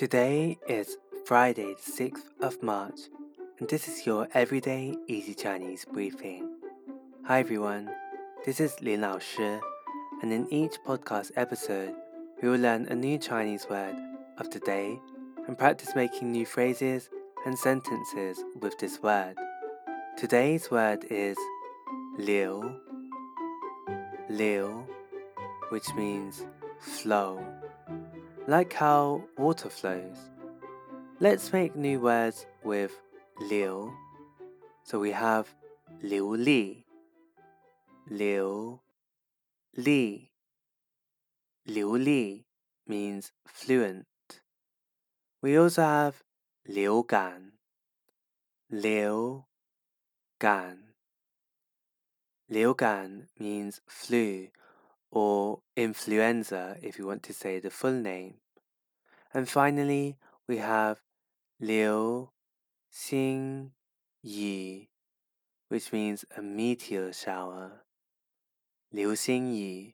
Today is Friday, the 6th of March, and this is your everyday easy Chinese briefing. Hi everyone, this is Lin Lao Shi, and in each podcast episode, we will learn a new Chinese word of the day and practice making new phrases and sentences with this word. Today's word is liu, liu, which means flow like how water flows. Let's make new words with liu. So we have liu li, liu li. Liu li means fluent. We also have liu gan, liu gan. Liu gan means flu or influenza if you want to say the full name. And finally, we have Liu Xing Yu, which means a meteor shower. Liu Xing Yu.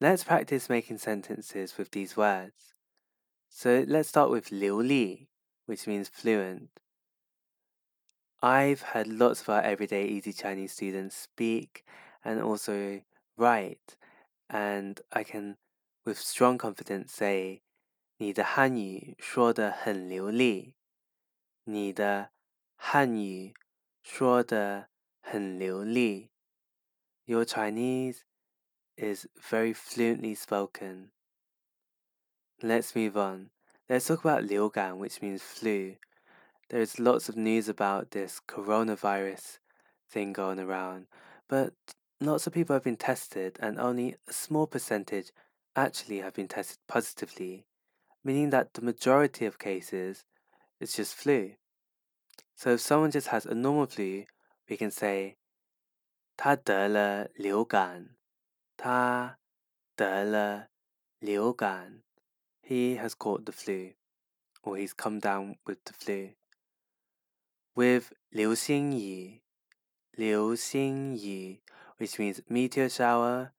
Let's practice making sentences with these words. So let's start with Liu Li, which means fluent. I've had lots of our everyday easy Chinese students speak and also write, and I can with strong confidence say 你的汉语说得很流利。你的汉语说得很流利。Your Chinese is very fluently spoken. Let's move on. Let's talk about 流感, which means flu. There's lots of news about this coronavirus thing going around, but lots of people have been tested, and only a small percentage actually have been tested positively meaning that the majority of cases it's just flu. So if someone just has a normal flu, we can say 他得了流感。他得了流感。He has caught the flu, or he's come down with the flu. With 流星雨，流星雨, which means meteor shower,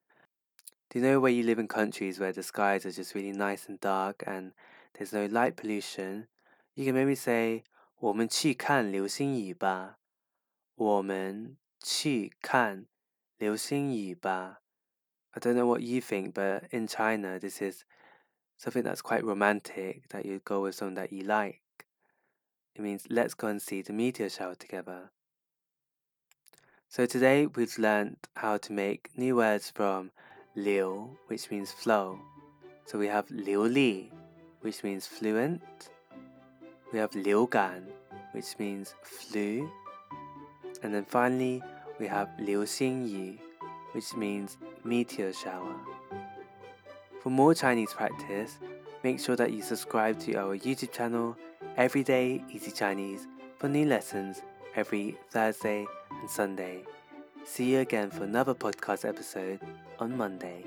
do you know where you live in countries where the skies are just really nice and dark and there's no light pollution? You can maybe say 我们去看流星雨吧。我们去看流星雨吧。I don't know what you think, but in China, this is something that's quite romantic that you go with someone that you like. It means let's go and see the meteor shower together. So today we've learned how to make new words from liu, which means flow. So we have liu li, which means fluent. We have liu gan, which means flu. And then finally, we have liu xing yu, which means meteor shower. For more Chinese practice, make sure that you subscribe to our YouTube channel, Everyday Easy Chinese, for new lessons every Thursday and Sunday. See you again for another podcast episode on Monday.